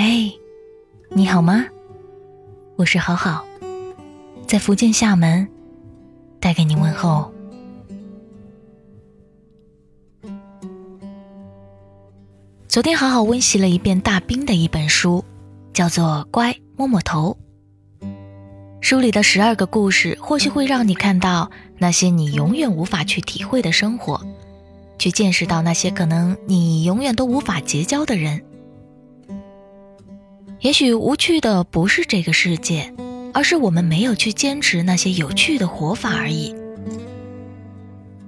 嘿，你好吗？我是好好，在福建厦门，带给你问候。昨天好好温习了一遍大兵的一本书，叫做《乖摸摸头》。书里的十二个故事，或许会让你看到那些你永远无法去体会的生活，去见识到那些可能你永远都无法结交的人。也许无趣的不是这个世界，而是我们没有去坚持那些有趣的活法而已。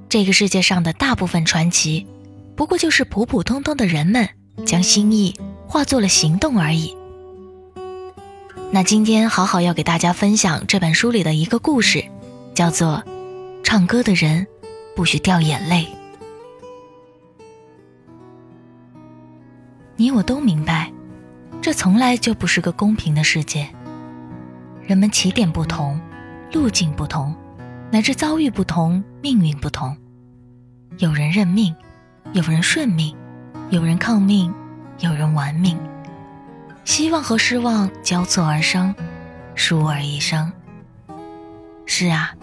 这个世界上的大部分传奇，不过就是普普通通的人们将心意化作了行动而已。那今天好好要给大家分享这本书里的一个故事，叫做《唱歌的人不许掉眼泪》。你我都明白。这从来就不是个公平的世界。人们起点不同，路径不同，乃至遭遇不同，命运不同。有人认命，有人顺命，有人抗命，有人玩命。希望和失望交错而生，倏而一生。是啊，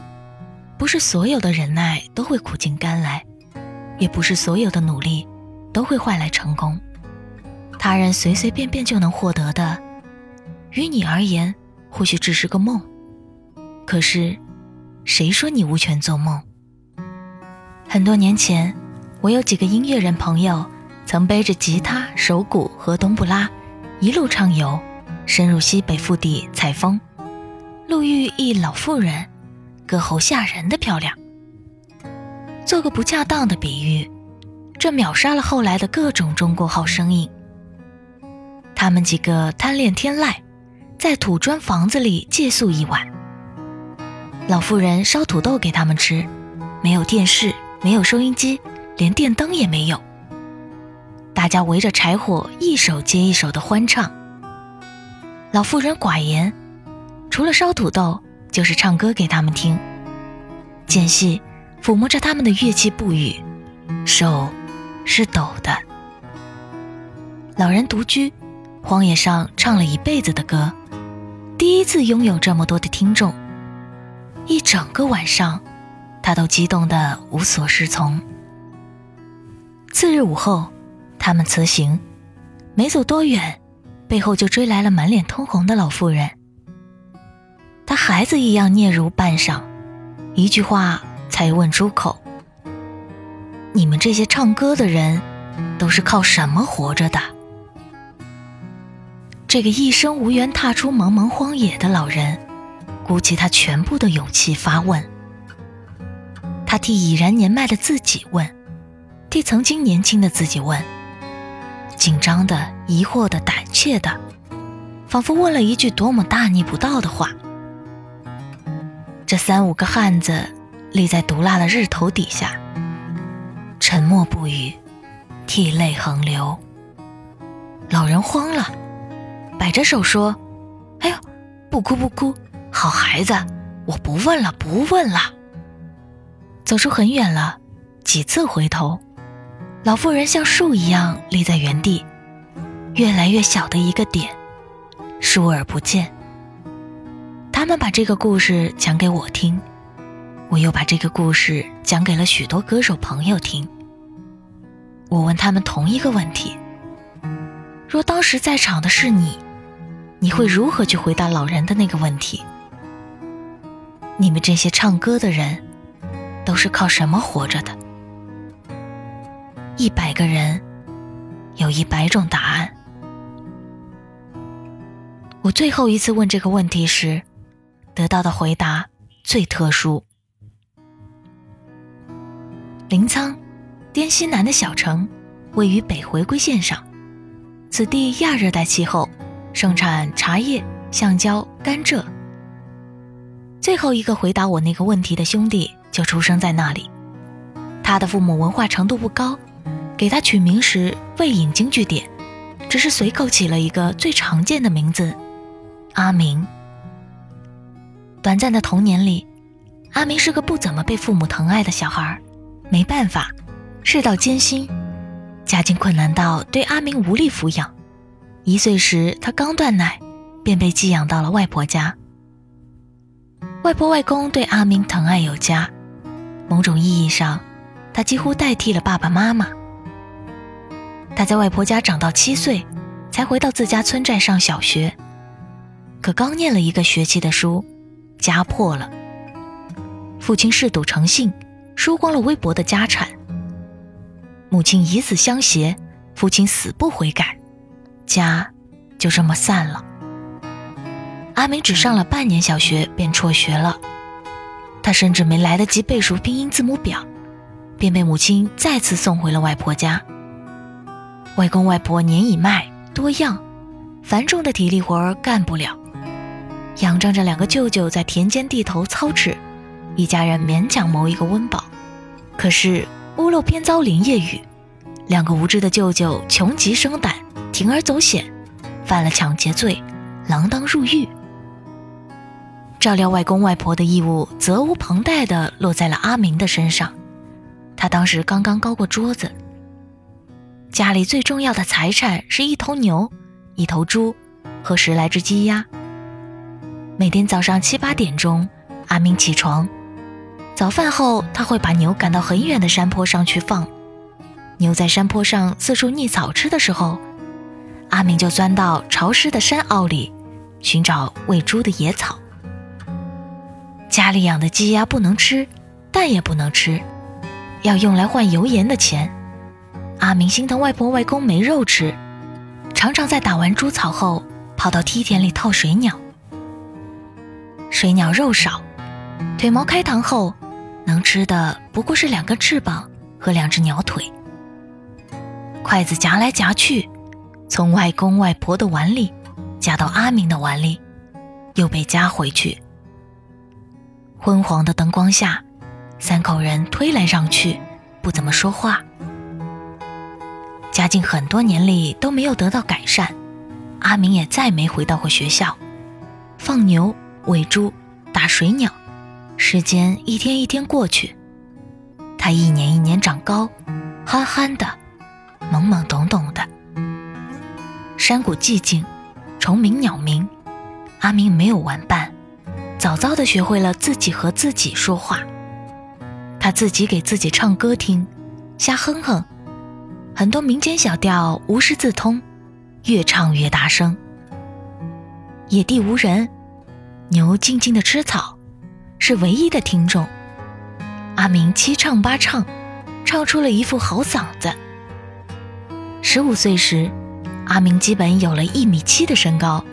不是所有的忍耐都会苦尽甘来，也不是所有的努力都会换来成功。他人随随便便就能获得的，于你而言或许只是个梦。可是，谁说你无权做梦？很多年前，我有几个音乐人朋友，曾背着吉他、手鼓和冬不拉，一路畅游，深入西北腹地采风，路遇一老妇人，歌喉吓人的漂亮。做个不恰当的比喻，这秒杀了后来的各种中国好声音。他们几个贪恋天籁，在土砖房子里借宿一晚。老妇人烧土豆给他们吃，没有电视，没有收音机，连电灯也没有。大家围着柴火，一首接一首的欢唱。老妇人寡言，除了烧土豆，就是唱歌给他们听。间隙抚摸着他们的乐器不语，手是抖的。老人独居。荒野上唱了一辈子的歌，第一次拥有这么多的听众，一整个晚上，他都激动得无所适从。次日午后，他们辞行，没走多远，背后就追来了满脸通红的老妇人。他孩子一样嗫嚅半晌，一句话才问出口：“你们这些唱歌的人，都是靠什么活着的？”这个一生无缘踏出茫茫荒野的老人，鼓起他全部的勇气发问。他替已然年迈的自己问，替曾经年轻的自己问，紧张的、疑惑的、胆怯的，仿佛问了一句多么大逆不道的话。这三五个汉子立在毒辣的日头底下，沉默不语，涕泪横流。老人慌了。摆着手说：“哎呦，不哭不哭，好孩子，我不问了，不问了。”走出很远了，几次回头，老妇人像树一样立在原地，越来越小的一个点，疏而不见。他们把这个故事讲给我听，我又把这个故事讲给了许多歌手朋友听。我问他们同一个问题：若当时在场的是你？你会如何去回答老人的那个问题？你们这些唱歌的人，都是靠什么活着的？一百个人，有一百种答案。我最后一次问这个问题时，得到的回答最特殊。临沧，滇西南的小城，位于北回归线上，此地亚热带气候。盛产茶叶、橡胶、甘蔗。最后一个回答我那个问题的兄弟就出生在那里。他的父母文化程度不高，给他取名时未引经据典，只是随口起了一个最常见的名字——阿明。短暂的童年里，阿明是个不怎么被父母疼爱的小孩。没办法，世道艰辛，家境困难到对阿明无力抚养。一岁时，他刚断奶，便被寄养到了外婆家。外婆外公对阿明疼爱有加，某种意义上，他几乎代替了爸爸妈妈。他在外婆家长到七岁，才回到自家村寨上小学。可刚念了一个学期的书，家破了。父亲嗜赌成性，输光了微薄的家产。母亲以死相挟，父亲死不悔改，家就这么散了。阿明只上了半年小学便辍学了，他甚至没来得及背熟拼音字母表，便被母亲再次送回了外婆家。外公外婆年已迈，多样，繁重的体力活儿干不了，仰仗着两个舅舅在田间地头操持，一家人勉强谋一个温饱。可是屋漏偏遭连夜雨，两个无知的舅舅穷极生胆，铤而走险，犯了抢劫罪，锒铛入狱。照料外公外婆的义务责无旁贷地落在了阿明的身上，他当时刚刚高过桌子。家里最重要的财产是一头牛、一头猪和十来只鸡鸭。每天早上七八点钟，阿明起床，早饭后他会把牛赶到很远的山坡上去放。牛在山坡上四处觅草吃的时候，阿明就钻到潮湿的山坳里寻找喂猪的野草。家里养的鸡鸭不能吃，蛋也不能吃，要用来换油盐的钱。阿明心疼外婆外公没肉吃，常常在打完猪草后跑到梯田里套水鸟。水鸟肉少，腿毛开膛后，能吃的不过是两根翅膀和两只鸟腿。筷子夹来夹去，从外公外婆的碗里夹到阿明的碗里，又被夹回去。昏黄的灯光下，三口人推来让去，不怎么说话。家境很多年里都没有得到改善，阿明也再没回到过学校。放牛、喂猪、打水鸟，时间一天一天过去，他一年一年长高，憨憨的，懵懵懂懂的。山谷寂静，虫鸣鸟鸣，阿明没有玩伴，早早的学会了自己和自己说话。他自己给自己唱歌听，瞎哼哼。很多民间小调无师自通，越唱越大声。野地无人，牛静静的吃草，是唯一的听众。阿明七唱八唱，唱出了一副好嗓子。十五岁时，阿明基本有了一米七的身高。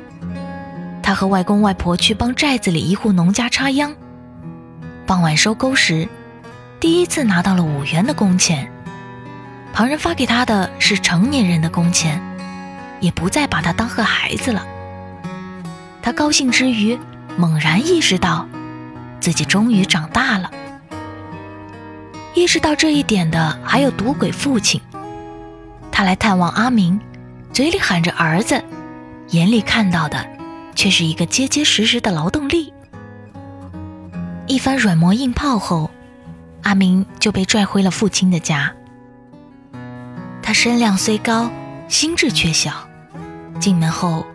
他和外公外婆去帮寨子里一户农家插秧，傍晚收沟时，第一次拿到了五元的工钱。旁人发给他的是成年人的工钱，也不再把他当个孩子了。他高兴之余，猛然意识到，自己终于长大了。意识到这一点的还有赌鬼父亲，他来探望阿明，嘴里喊着儿子，眼里看到的却是一个结结实实的劳动力。一番软磨硬泡后，阿明就被拽回了父亲的家。他身量虽高，心智却小。进门后，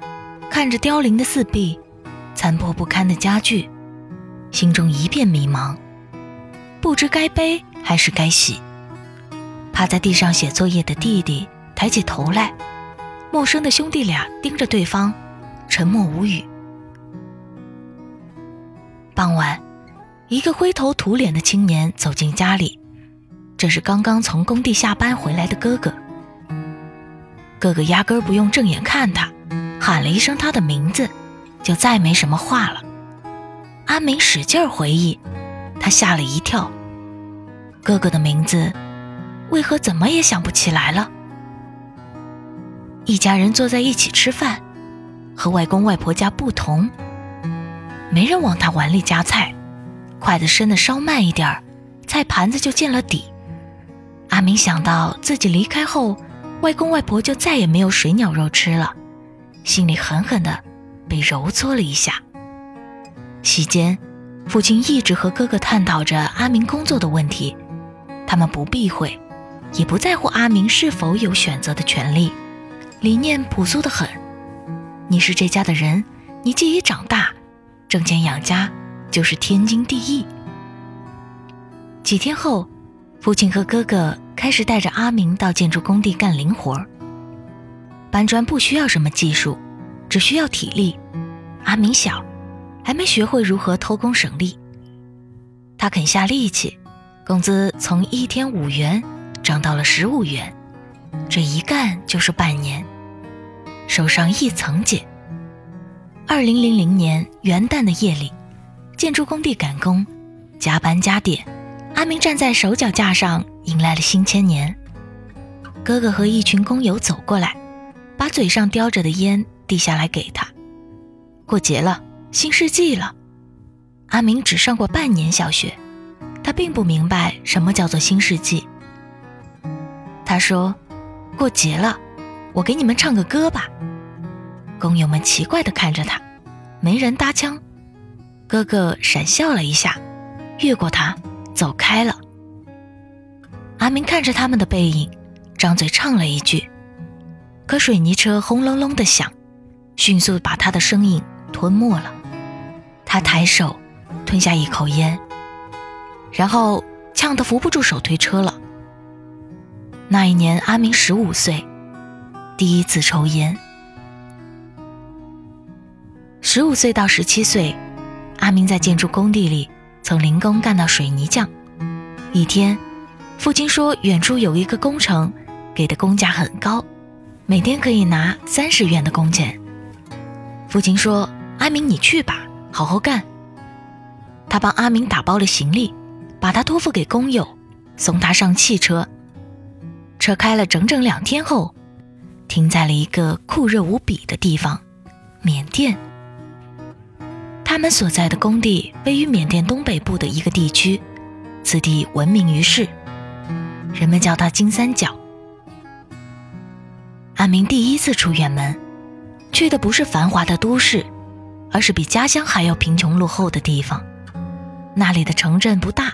看着凋零的四壁，残破不堪的家具，心中一片迷茫，不知该悲还是该喜。趴在地上写作业的弟弟抬起头来，陌生的兄弟俩盯着对方，沉默无语。傍晚，一个灰头土脸的青年走进家里。这是刚刚从工地下班回来的哥哥。哥哥压根儿不用正眼看他，喊了一声他的名字，就再没什么话了。阿明使劲回忆，他吓了一跳，哥哥的名字为何怎么也想不起来了？一家人坐在一起吃饭，和外公外婆家不同，没人往他碗里夹菜，筷子伸的稍慢一点儿，菜盘子就见了底。阿明想到自己离开后，外公外婆就再也没有水鸟肉吃了，心里狠狠的被揉搓了一下。席间，父亲一直和哥哥探讨着阿明工作的问题，他们不避讳，也不在乎阿明是否有选择的权利，理念朴素的很，你是这家的人，你既已长大，挣钱养家就是天经地义。几天后，父亲和哥哥开始带着阿明到建筑工地干零活儿。搬砖不需要什么技术，只需要体力。阿明小，还没学会如何偷工省力。他肯下力气，工资从一天五元涨到了十五元，这一干就是半年，手上一层茧。二零零零年元旦的夜里，建筑工地赶工，加班加点，阿明站在手脚架上迎来了新千年。哥哥和一群工友走过来。把嘴上叼着的烟递下来给他。过节了，新世纪了。阿明只上过半年小学，他并不明白什么叫做新世纪。他说：“过节了，我给你们唱个歌吧。”工友们奇怪地看着他，没人搭腔。哥哥闪笑了一下，越过他走开了。阿明看着他们的背影，张嘴唱了一句。可水泥车轰隆隆的响，迅速把他的声音吞没了。他抬手吞下一口烟，然后呛得扶不住手推车了。那一年，阿明十五岁，第一次抽烟。十五岁到十七岁，阿明在建筑工地里从零工干到水泥匠。一天，父亲说远处有一个工程，给的工价很高。每天可以拿三十元的工钱。父亲说：“阿明，你去吧，好好干。”他帮阿明打包了行李，把他托付给工友，送他上汽车。车开了整整两天后，停在了一个酷热无比的地方——缅甸。他们所在的工地位于缅甸东北部的一个地区，此地闻名于世，人们叫它金三角。阿明第一次出远门，去的不是繁华的都市，而是比家乡还要贫穷落后的地方。那里的城镇不大，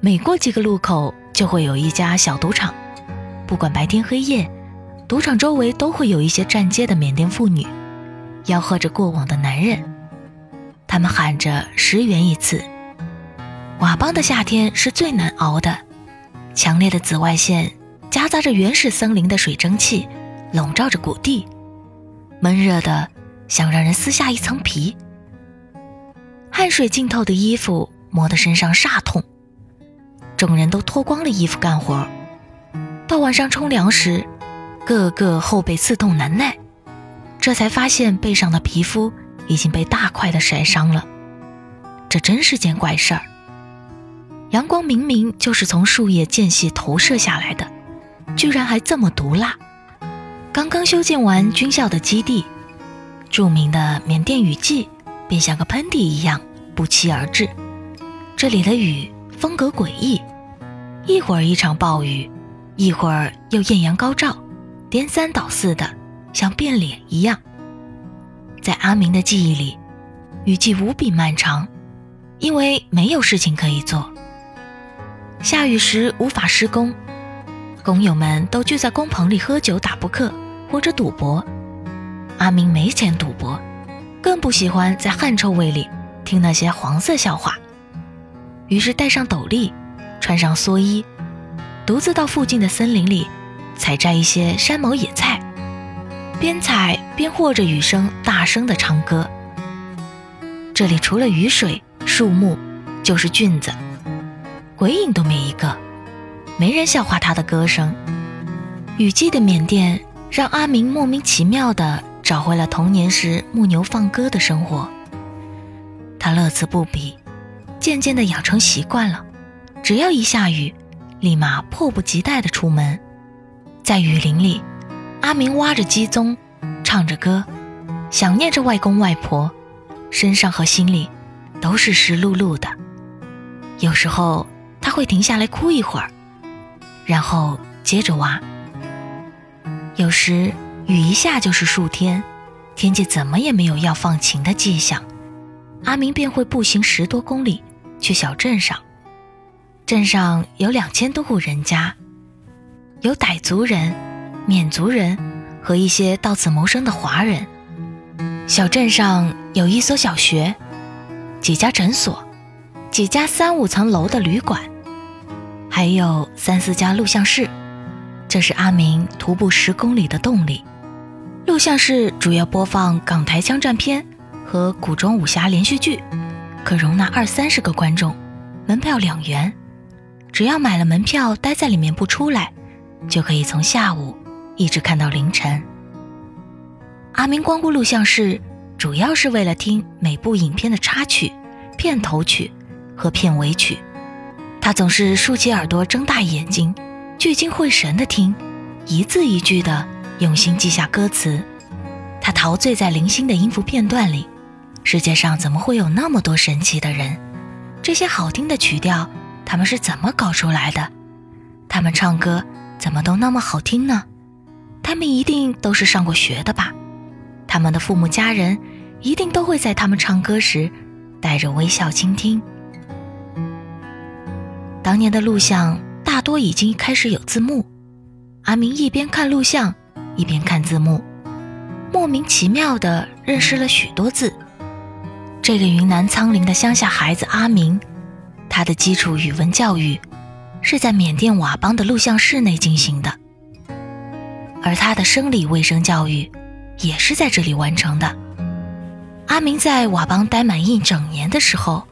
每过几个路口就会有一家小赌场。不管白天黑夜，赌场周围都会有一些站街的缅甸妇女，吆喝着过往的男人。他们喊着十元一次。佤邦的夏天是最难熬的，强烈的紫外线夹杂着原始森林的水蒸气。笼罩着谷地，闷热的想让人撕下一层皮。汗水浸透的衣服磨得身上煞痛，众人都脱光了衣服干活。到晚上冲凉时，个个后背刺痛难耐，这才发现背上的皮肤已经被大块的晒伤了。这真是件怪事儿。阳光明明就是从树叶间隙投射下来的，居然还这么毒辣。刚刚修建完军校的基地，著名的缅甸雨季便像个喷嚏一样不期而至。这里的雨风格诡异，一会儿一场暴雨，一会儿又艳阳高照，颠三倒四的，像变脸一样。在阿明的记忆里，雨季无比漫长，因为没有事情可以做。下雨时无法施工，工友们都聚在工棚里喝酒打扑克。或者赌博，阿明没钱赌博，更不喜欢在汗臭味里听那些黄色笑话，于是戴上斗笠，穿上蓑衣，独自到附近的森林里采摘一些山毛野菜，边采边和着雨声大声地唱歌。这里除了雨水、树木，就是菌子，鬼影都没一个，没人笑话他的歌声。雨季的缅甸。让阿明莫名其妙地找回了童年时牧牛放歌的生活。他乐此不疲，渐渐地养成习惯了，只要一下雨，立马迫不及待地出门。在雨林里，阿明挖着鸡枞，唱着歌，想念着外公外婆，身上和心里都是湿漉漉的。有时候他会停下来哭一会儿，然后接着挖。有时雨一下就是数天，天气怎么也没有要放晴的迹象，阿明便会步行十多公里去小镇上。镇上有两千多户人家，有傣族人、缅族人和一些到此谋生的华人。小镇上有一所小学，几家诊所，几家三五层楼的旅馆，还有三四家录像室。这是阿明徒步十公里的动力。录像室主要播放港台枪战片和古装武侠连续剧，可容纳二三十个观众，门票两元。只要买了门票，待在里面不出来，就可以从下午一直看到凌晨。阿明光顾录像室，主要是为了听每部影片的插曲、片头曲和片尾曲。他总是竖起耳朵，睁大眼睛，聚精会神地听，一字一句的用心记下歌词。他陶醉在零星的音符片段里。世界上怎么会有那么多神奇的人？这些好听的曲调。他们是怎么搞出来的？他们唱歌怎么都那么好听呢？他们一定都是上过学的吧？他们的父母家人一定都会在他们唱歌时带着微笑倾听。当年的录像大多已经开始有字幕，阿明一边看录像一边看字幕，莫名其妙的认识了许多字。这个云南苍林的乡下孩子阿明。他的基础语文教育是在缅甸佤邦的录像室内进行的，而他的生理卫生教育也是在这里完成的。阿明在佤邦待满一整年的时候，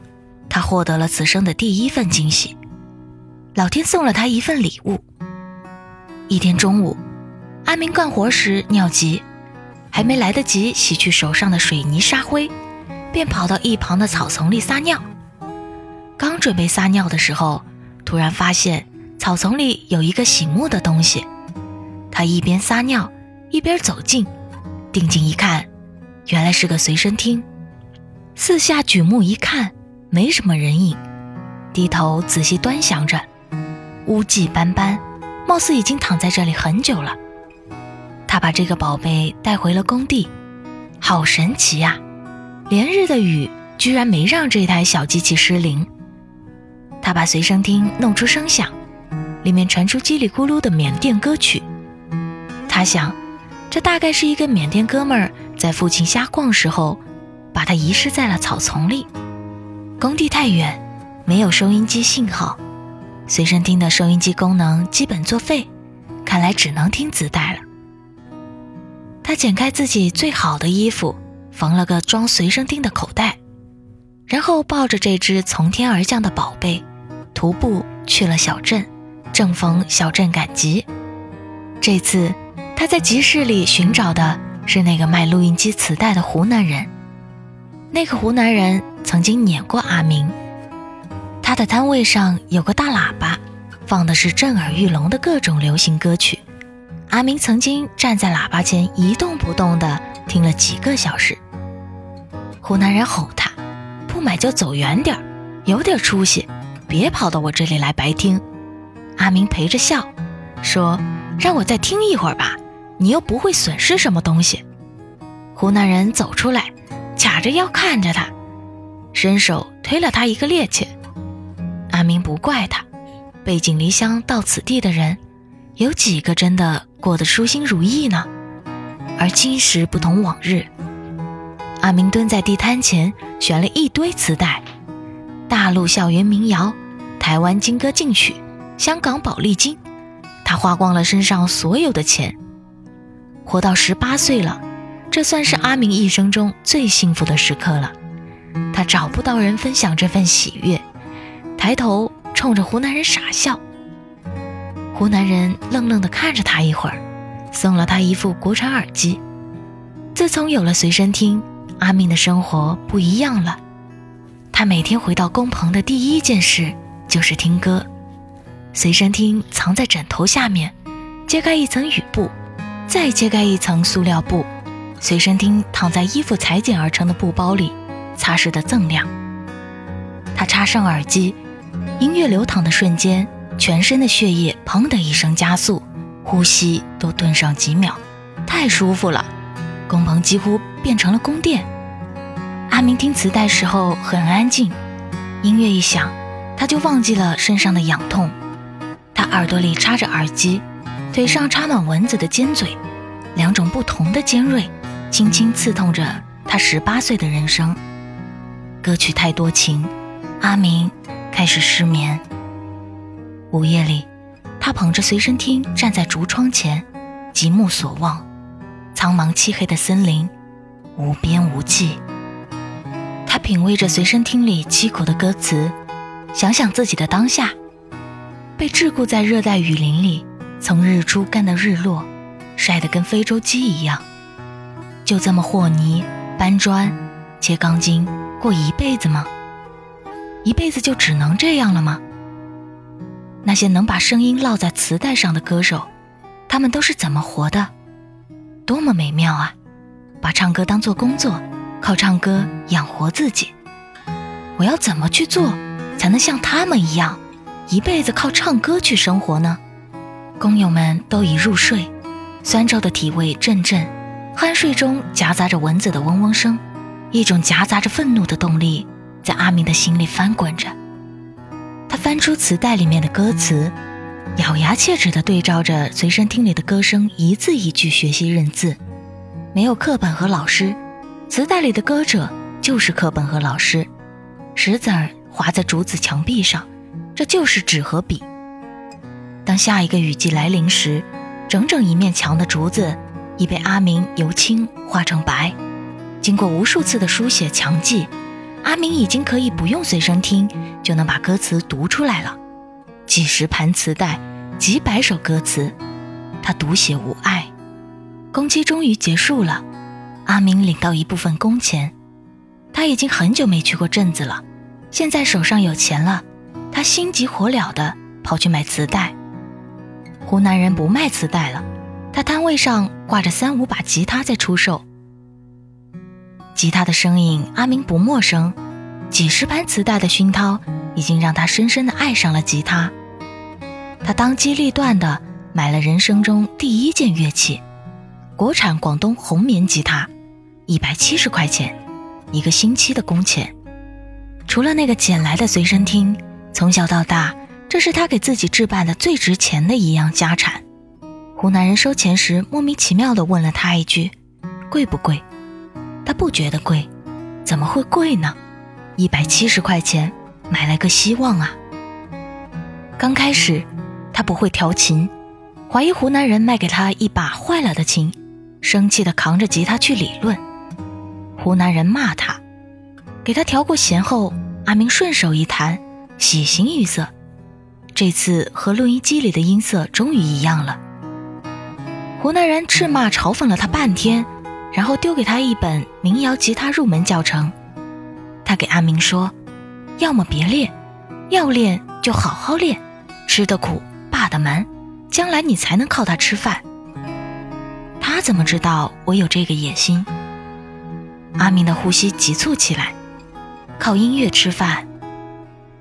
他获得了此生的第一份惊喜，老天送了他一份礼物。一天中午，阿明干活时尿急，还没来得及洗去手上的水泥沙灰，便跑到一旁的草丛里撒尿。刚准备撒尿的时候，突然发现草丛里有一个醒目的东西。他一边撒尿一边走近，定睛一看，原来是个随身听。四下举目一看，没什么人影，低头仔细端详着，污迹斑斑，貌似已经躺在这里很久了。他把这个宝贝带回了工地，好神奇呀！连日的雨居然没让这台小机器失灵。他把随身听弄出声响，里面传出叽里咕噜的缅甸歌曲。他想，这大概是一个缅甸哥们儿在附近瞎逛时候，把他遗失在了草丛里。工地太远，没有收音机信号，随身听的收音机功能基本作废，看来只能听磁带了。他剪开自己最好的衣服，缝了个装随身听的口袋，然后抱着这只从天而降的宝贝。徒步去了小镇，正逢小镇赶集。这次他在集市里寻找的是那个卖录音机磁带的湖南人。那个湖南人曾经撵过阿明。他的摊位上有个大喇叭，放的是震耳欲聋的各种流行歌曲。阿明曾经站在喇叭前一动不动地听了几个小时。湖南人吼他：“不买就走远点儿，有点出息。”别跑到我这里来白听，阿明陪着笑，说：“让我再听一会儿吧，你又不会损失什么东西。”湖南人走出来，卡着腰看着他，伸手推了他一个趔趄。阿明不怪他，背井离乡到此地的人，有几个真的过得舒心如意呢？而今时不同往日，阿明蹲在地摊前，选了一堆磁带，大陆校园民谣。台湾金歌金曲，香港宝丽金，他花光了身上所有的钱，活到十八岁了，这算是阿明一生中最幸福的时刻了。他找不到人分享这份喜悦，抬头冲着湖南人傻笑。湖南人愣愣地看着他一会儿，送了他一副国产耳机。自从有了随身听，阿明的生活不一样了。他每天回到工棚的第一件事。就是听歌，随身听藏在枕头下面，揭开一层雨布，再揭开一层塑料布，随身听躺在衣服裁剪而成的布包里，擦拭的锃亮。他插上耳机，音乐流淌的瞬间，全身的血液砰的一声加速，呼吸都顿上几秒，太舒服了。工棚几乎变成了宫殿。阿明听磁带时候很安静，音乐一响。他就忘记了身上的痒痛，他耳朵里插着耳机，腿上插满蚊子的尖嘴，两种不同的尖锐，轻轻刺痛着他十八岁的人生。歌曲太多情，阿明开始失眠。午夜里，他捧着随身听站在竹窗前，极目所望，苍茫漆黑的森林，无边无际。他品味着随身听里凄苦的歌词，想想自己的当下，被桎梏在热带雨林里，从日出干到日落，晒得跟非洲鸡一样，就这么和泥、搬砖、切钢筋。过一辈子吗？一辈子就只能这样了吗？那些能把声音烙在磁带上的歌手，他们都是怎么活的？多么美妙啊！把唱歌当做工作，靠唱歌养活自己。我要怎么去做，才能像他们一样，一辈子靠唱歌去生活呢？工友们都已入睡，酸臭的体味阵阵，酣睡中夹杂着蚊子的嗡嗡声。一种夹杂着愤怒的动力在阿明的心里翻滚着。他翻出磁带里面的歌词，咬牙切齿地对照着随身听里的歌声，一字一句学习认字。没有课本和老师，磁带里的歌者就是课本和老师。石子儿划在竹子墙壁上，这就是纸和笔。当下一个雨季来临时，整整一面墙的竹子已被阿明由青化成白。经过无数次的书写强记，阿明已经可以不用随身听就能把歌词读出来了。几十盘磁带，几百首歌词，他读写无碍。工期终于结束了，阿明领到一部分工钱。他已经很久没去过镇子了，现在手上有钱了，他心急火燎地跑去买磁带。湖南人不卖磁带了，他摊位上挂着三五把吉他在出售。吉他的声音，阿明不陌生。几十盘磁带的熏陶，已经让他深深的爱上了吉他。他当机立断的买了人生中第一件乐器——国产广东红棉吉他，一百七十块钱，一个星期的工钱。除了那个捡来的随身听，从小到大，这是他给自己置办的最值钱的一样家产。湖南人收钱时，莫名其妙的问了他一句：“贵不贵？”他不觉得贵，怎么会贵呢？一百七十块钱买来个希望啊！刚开始，他不会调琴，怀疑湖南人卖给他一把坏了的琴，生气的扛着吉他去理论。湖南人骂他，给他调过弦后，阿明顺手一弹，喜形于色。这次和录音机里的音色终于一样了。湖南人斥骂嘲讽了他半天。然后丢给他一本民谣吉他入门教程，他给阿明说：“要么别练，要练就好好练，吃的苦，霸的蛮，将来你才能靠它吃饭。”他怎么知道我有这个野心？阿明的呼吸急促起来，靠音乐吃饭，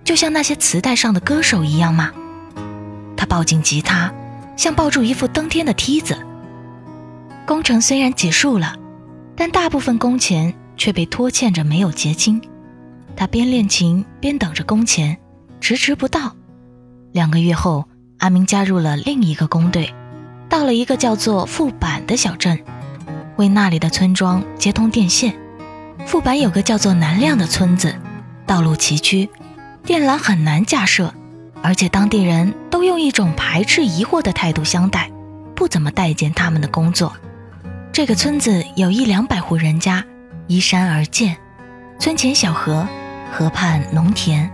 就像那些磁带上的歌手一样吗？他抱紧吉他，像抱住一副登天的梯子。工程虽然结束了。但大部分工钱却被拖欠着，没有结清。他边练琴边等着工钱，迟迟不到。两个月后，阿明加入了另一个工队，到了一个叫做富板的小镇，为那里的村庄接通电线。富板有个叫做南亮的村子，道路崎岖，电缆很难架设，而且当地人都用一种排斥、疑惑的态度相待，不怎么待见他们的工作。这个村子有一两百户人家，依山而建，村前小河，河畔农田，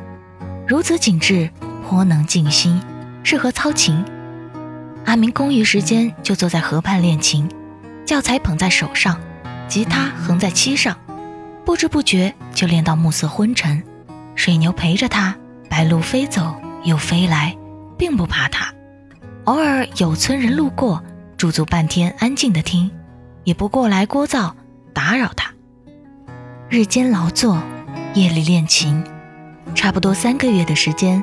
如此景致，颇能静心，适合操琴。阿明空余时间就坐在河畔练琴，教材捧在手上，吉他横在膝上，不知不觉就练到暮色昏沉。水牛陪着他，白鹭飞走又飞来，并不怕他。偶尔有村人路过，驻足半天，安静的听。也不过来聒噪打扰他。日间劳作，夜里练琴，差不多三个月的时间，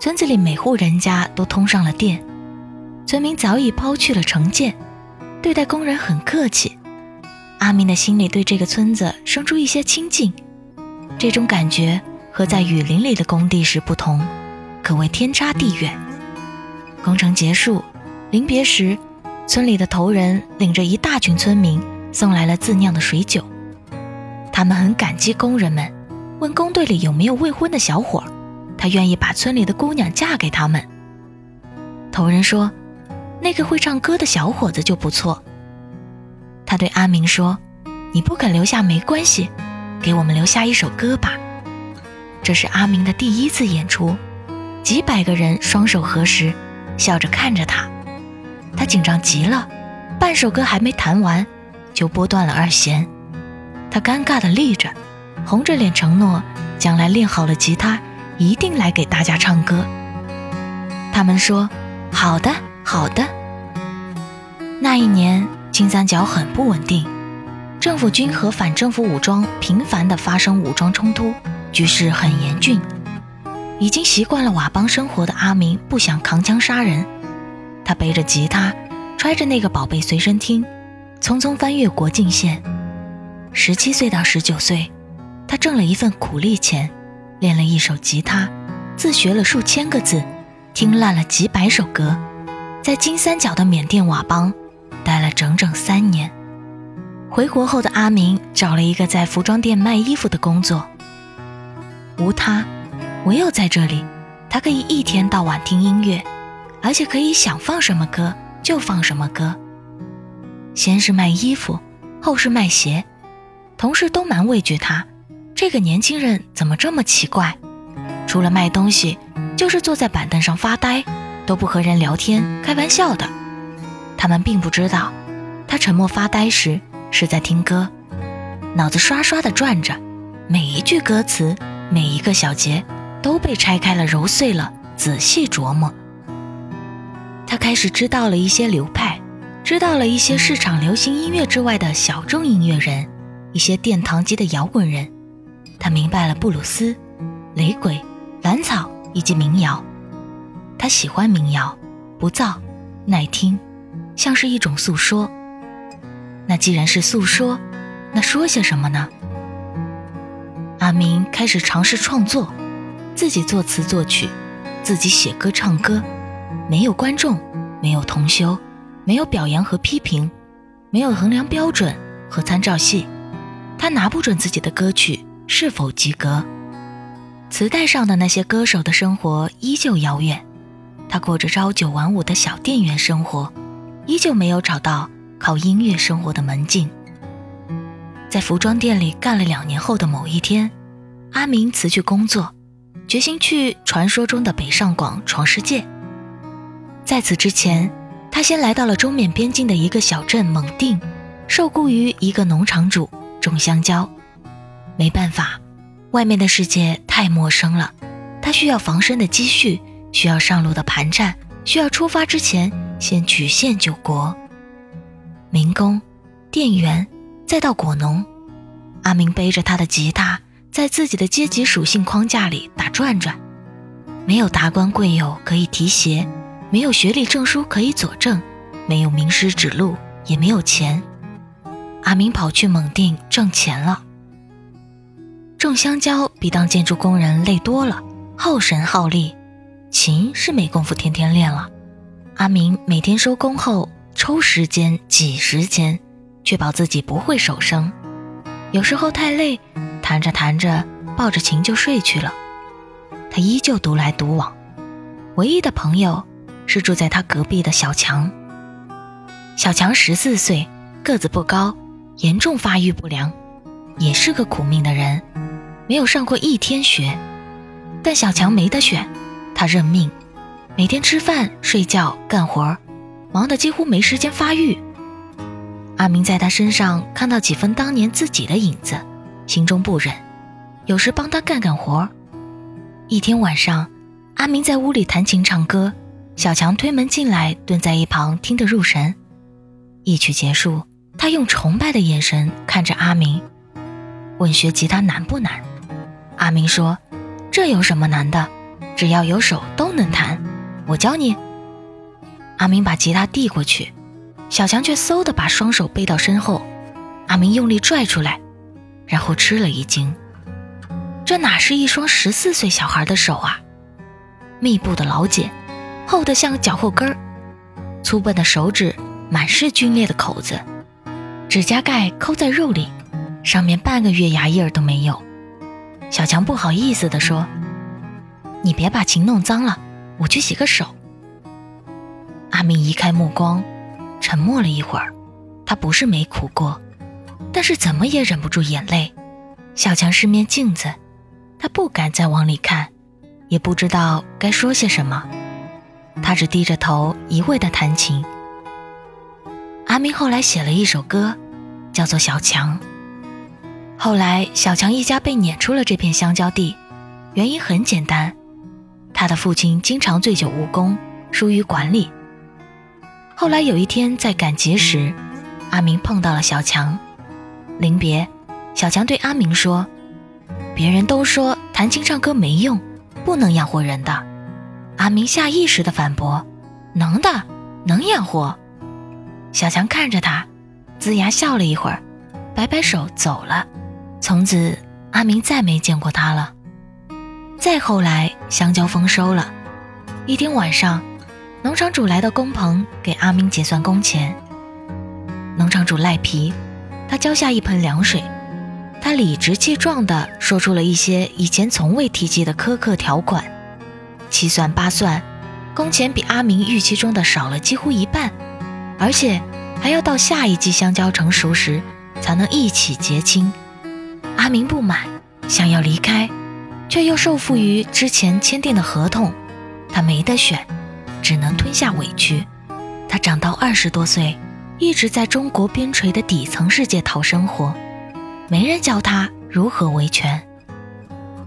村子里每户人家都通上了电。村民早已抛去了成见，对待工人很客气。阿明的心里对这个村子生出一些亲近，这种感觉和在雨林里的工地时不同，可谓天差地远。工程结束，临别时。村里的头人领着一大群村民送来了自酿的水酒，他们很感激工人们，问工队里有没有未婚的小伙，他愿意把村里的姑娘嫁给他们。头人说：“那个会唱歌的小伙子就不错。”他对阿明说：“你不肯留下没关系，给我们留下一首歌吧。”这是阿明的第一次演出，几百个人双手合十，笑着看着他，他紧张极了，半首歌还没弹完，就拨断了二弦。他尴尬地立着，红着脸承诺，将来练好了吉他，一定来给大家唱歌。他们说：“好的，好的。”那一年，金三角很不稳定，政府军和反政府武装频繁地发生武装冲突。局势很严峻，已经习惯了佤邦生活的阿明不想扛枪杀人。他背着吉他，揣着那个宝贝随身听，匆匆翻越国境线。十七岁到十九岁，他挣了一份苦力钱，练了一手吉他，自学了数千个字，听烂了几百首歌，在金三角的缅甸佤邦待了整整三年。回国后的阿明找了一个在服装店卖衣服的工作。无他，唯有在这里，他可以一天到晚听音乐，而且可以想放什么歌就放什么歌。先是卖衣服，后是卖鞋，同事都蛮畏惧他，这个年轻人怎么这么奇怪？除了卖东西，就是坐在板凳上发呆，都不和人聊天、开玩笑的。他们并不知道，他沉默发呆时是在听歌，脑子刷刷地转着，每一句歌词。每一个小节都被拆开了揉碎了，仔细琢磨。他开始知道了一些流派，知道了一些市场流行音乐之外的小众音乐人，一些殿堂级的摇滚人。他明白了布鲁斯、雷鬼、蓝草以及民谣。他喜欢民谣，不燥，耐听，像是一种诉说。那既然是诉说，那说些什么呢？阿明开始尝试创作，自己作词作曲，自己写歌唱歌，没有观众，没有同修，没有表扬和批评，没有衡量标准和参照系，他拿不准自己的歌曲是否及格。磁带上的那些歌手的生活依旧遥远，他过着朝九晚五的小店员生活，依旧没有找到靠音乐生活的门径。在服装店里干了两年后的某一天，阿明辞去工作，决心去传说中的北上广闯世界。在此之前，他先来到了中缅边境的一个小镇蒙定，受雇于一个农场主种香蕉。没办法，外面的世界太陌生了，他需要防身的积蓄，需要上路的盘缠，需要出发之前先曲线救国。民工，店员。再到果农，阿明背着他的吉他，在自己的阶级属性框架里打转转。没有达官贵友可以提携，没有学历证书可以佐证，没有名师指路，也没有钱。阿明跑去蒙定挣钱了。种香蕉比当建筑工人累多了，耗神耗力。琴是没工夫天天练了。阿明每天收工后抽时间挤时间。确保自己不会手生，有时候太累，弹着弹着抱着琴就睡去了。他依旧独来独往，唯一的朋友是住在他隔壁的小强。小强十四岁，个子不高，严重发育不良，也是个苦命的人，没有上过一天学。但小强没得选，他认命，每天吃饭、睡觉、干活，忙得几乎没时间发育。阿明在他身上看到几分当年自己的影子，心中不忍，有时帮他干干活。一天晚上，阿明在屋里弹琴唱歌，小强推门进来，蹲在一旁听得入神。一曲结束，他用崇拜的眼神看着阿明，问学吉他难不难？阿明说：“这有什么难的？只要有手都能弹，我教你。”阿明把吉他递过去。小强却嗖的把双手背到身后，阿明用力拽出来，然后吃了一惊。这哪是一双十四岁小孩的手啊？密布的老茧，厚得像脚后跟儿，粗笨的手指满是皲裂的口子，指甲盖抠在肉里，上面半个月牙印儿都没有。小强不好意思地说：“你别把琴弄脏了，我去洗个手。”阿明移开目光，沉默了一会儿。他不是没哭过，但是怎么也忍不住眼泪。小强是面镜子，他不敢再往里看，也不知道该说些什么。他只低着头一味地弹琴。阿明后来写了一首歌，叫做《小强》。后来，小强一家被撵出了这片香蕉地，原因很简单，他的父亲经常醉酒无功，疏于管理。后来有一天在赶集时，阿明碰到了小强。临别，小强对阿明说：“别人都说弹琴唱歌没用，不能养活人的。”阿明下意识地反驳：“能的，能养活。”小强看着他，龇牙笑了一会儿，摆摆手走了。从此，阿明再没见过他了。再后来，香蕉丰收了，一天晚上。农场主来到工棚给阿明结算工钱。农场主赖皮，他浇下一盆凉水，他理直气壮地说出了一些以前从未提及的苛刻条款。七算八算，工钱比阿明预期中的少了几乎一半，而且还要到下一季香蕉成熟时才能一起结清。阿明不满，想要离开，却又受缚于之前签订的合同，他没得选。只能吞下委屈。他长到二十多岁，一直在中国边陲的底层世界讨生活，没人教他如何维权。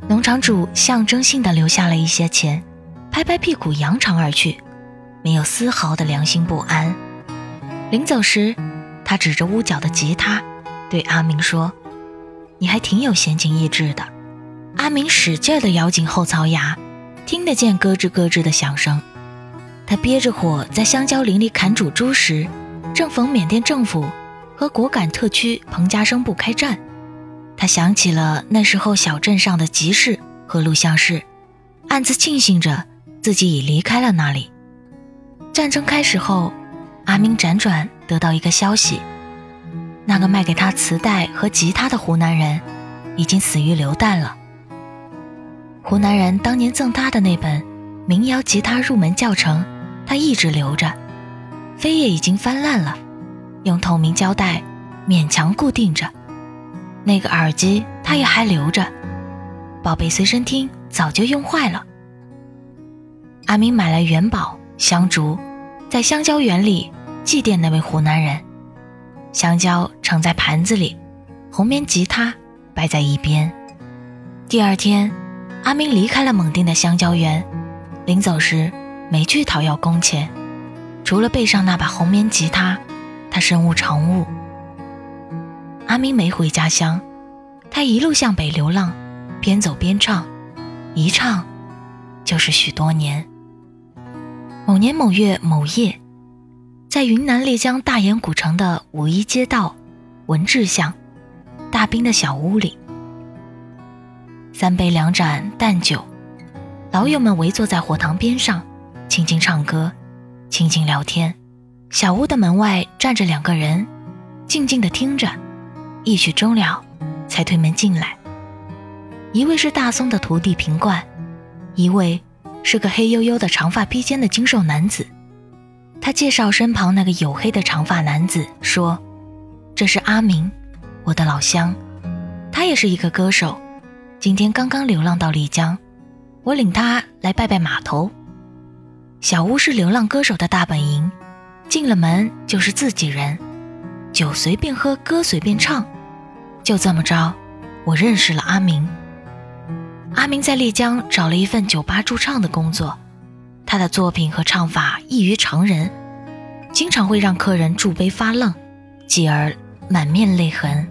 农场主象征性的留下了一些钱，拍拍屁股扬长而去，没有丝毫的良心不安。临走时，他指着屋角的吉他，对阿明说：“你还挺有闲情逸致的。”阿明使劲地咬紧后槽牙，听得见咯吱咯吱的响声。他憋着火在香蕉林里砍煮猪时，正逢缅甸政府和果敢特区彭家声部开战。他想起了那时候小镇上的集市和录像室，暗自庆幸着自己已离开了那里。战争开始后，阿明辗转得到一个消息：那个卖给他磁带和吉他的湖南人已经死于流弹了。湖南人当年赠他的那本民谣吉他入门教程。他一直留着，扉页已经翻烂了，用透明胶带勉强固定着。那个耳机他也还留着，宝贝随身听早就用坏了。阿明买来元宝、香烛，在香蕉园里祭奠那位湖南人。香蕉盛在盘子里，红棉吉他摆在一边。第二天，阿明离开了蒙定的香蕉园，临走时。没去讨要工钱，除了背上那把红棉吉他，他身无长物。阿明没回家乡，他一路向北流浪，边走边唱，一唱就是许多年。某年某月某夜，在云南丽江大研古城的五一街道文治巷大兵的小屋里，三杯两盏淡酒，老友们围坐在火塘边上。轻轻唱歌，轻轻聊天。小屋的门外站着两个人，静静地听着。一曲终了，才推门进来。一位是大松的徒弟平冠，一位是个黑黝黝的长发披肩的精瘦男子。他介绍身旁那个黝黑的长发男子，说：“这是阿明，我的老乡，他也是一个歌手，今天刚刚流浪到丽江，我领他来拜拜码头。”小屋是流浪歌手的大本营，进了门就是自己人，酒随便喝，歌随便唱，就这么着，我认识了阿明。阿明在丽江找了一份酒吧驻唱的工作，他的作品和唱法异于常人，经常会让客人助杯发愣，继而满面泪痕。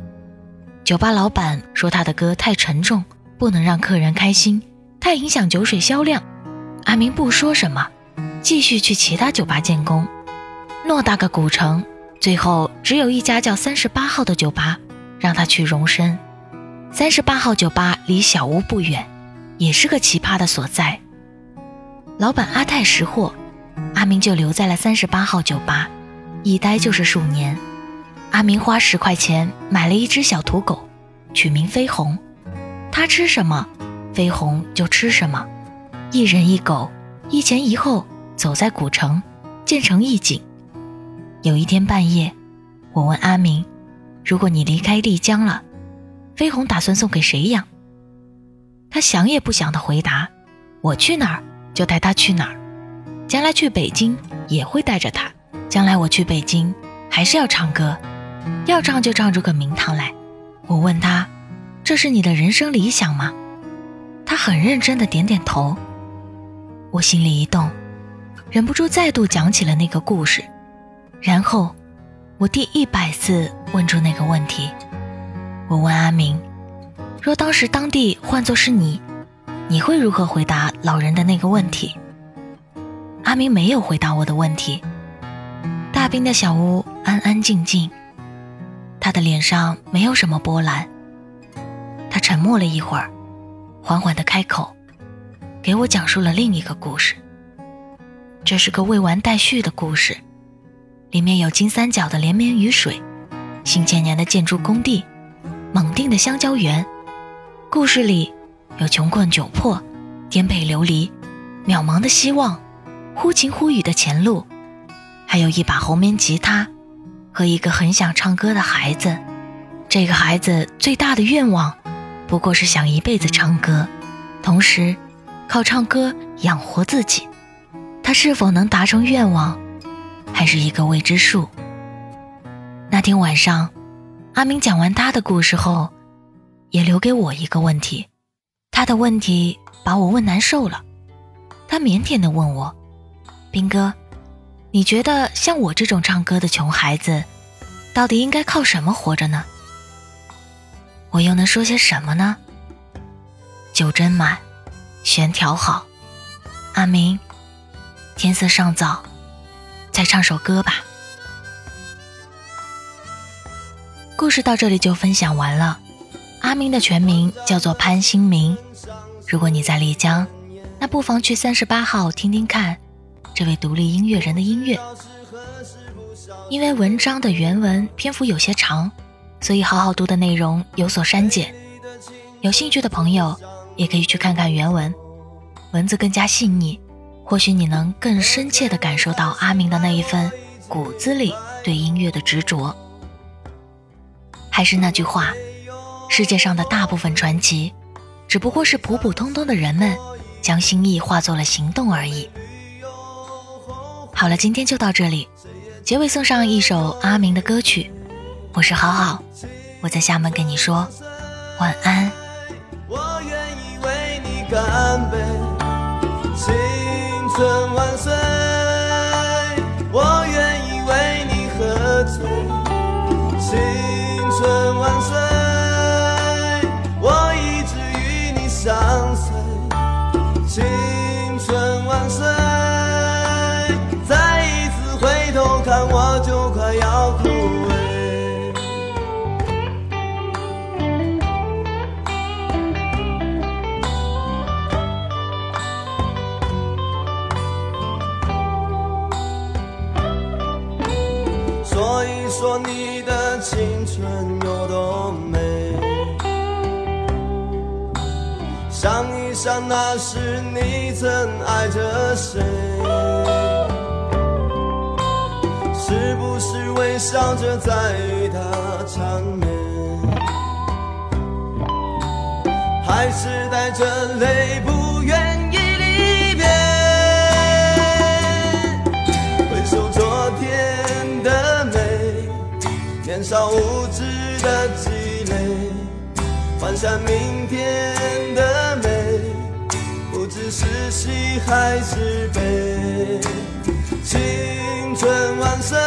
酒吧老板说他的歌太沉重，不能让客人开心，太影响酒水销量。阿明不说什么。继续去其他酒吧建工，偌大个古城，最后只有一家叫三十八号的酒吧让他去容身。三十八号酒吧离小屋不远，也是个奇葩的所在。老板阿泰识货，阿明就留在了三十八号酒吧，一待就是数年。阿明花十块钱买了一只小土狗，取名飞鸿，他吃什么，飞鸿就吃什么。一人一狗，一前一后，走在古城，建成一景。有一天半夜，我问阿明：“如果你离开丽江了，飞鸿打算送给谁养？”他想也不想的回答：“我去哪儿就带他去哪儿，将来去北京也会带着他。将来我去北京还是要唱歌，要唱就唱出个名堂来。”我问他：“这是你的人生理想吗？”他很认真的点点头。我心里一动，忍不住再度讲起了那个故事，然后我第一百次问出那个问题。我问阿明：“若当时当地换作是你，你会如何回答老人的那个问题？”阿明没有回答我的问题。大兵的小屋安安静静，他的脸上没有什么波澜。他沉默了一会儿，缓缓地开口。给我讲述了另一个故事。这是个未完待续的故事，里面有金三角的连绵雨水，新千年的建筑工地，蒙定的香蕉园。故事里有穷困窘迫、颠沛流离、渺茫的希望、忽晴忽雨的前路，还有一把红棉吉他和一个很想唱歌的孩子。这个孩子最大的愿望，不过是想一辈子唱歌，同时。靠唱歌养活自己，他是否能达成愿望，还是一个未知数。那天晚上，阿明讲完他的故事后，也留给我一个问题。他的问题把我问难受了。他腼腆地问我：“兵哥，你觉得像我这种唱歌的穷孩子，到底应该靠什么活着呢？”我又能说些什么呢？酒斟满。弦调好，阿明，天色尚早，再唱首歌吧。故事到这里就分享完了。阿明的全名叫做潘新明。如果你在丽江，那不妨去三十八号听听看这位独立音乐人的音乐。因为文章的原文篇幅有些长，所以好好读的内容有所删减。有兴趣的朋友。也可以去看看原文，文字更加细腻，或许你能更深切地感受到阿明的那一份骨子里对音乐的执着。还是那句话，世界上的大部分传奇，只不过是普普通通的人们将心意化作了行动而已。好了，今天就到这里，结尾送上一首阿明的歌曲，我是好好，我在厦门跟你说晚安。干杯，青春万岁！我愿意为你喝醉，青春万岁！我一直与你相随，那时你曾爱着谁，是不是微笑着在与他缠绵，还是带着泪不愿意离别？回首昨天的美？年少无知的积累，幻想明天，是喜还是悲。青春万岁，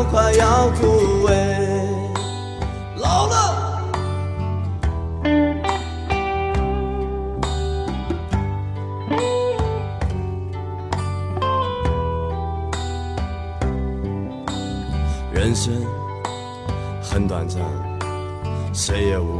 我快要枯萎。老了。人生很短暂谁也无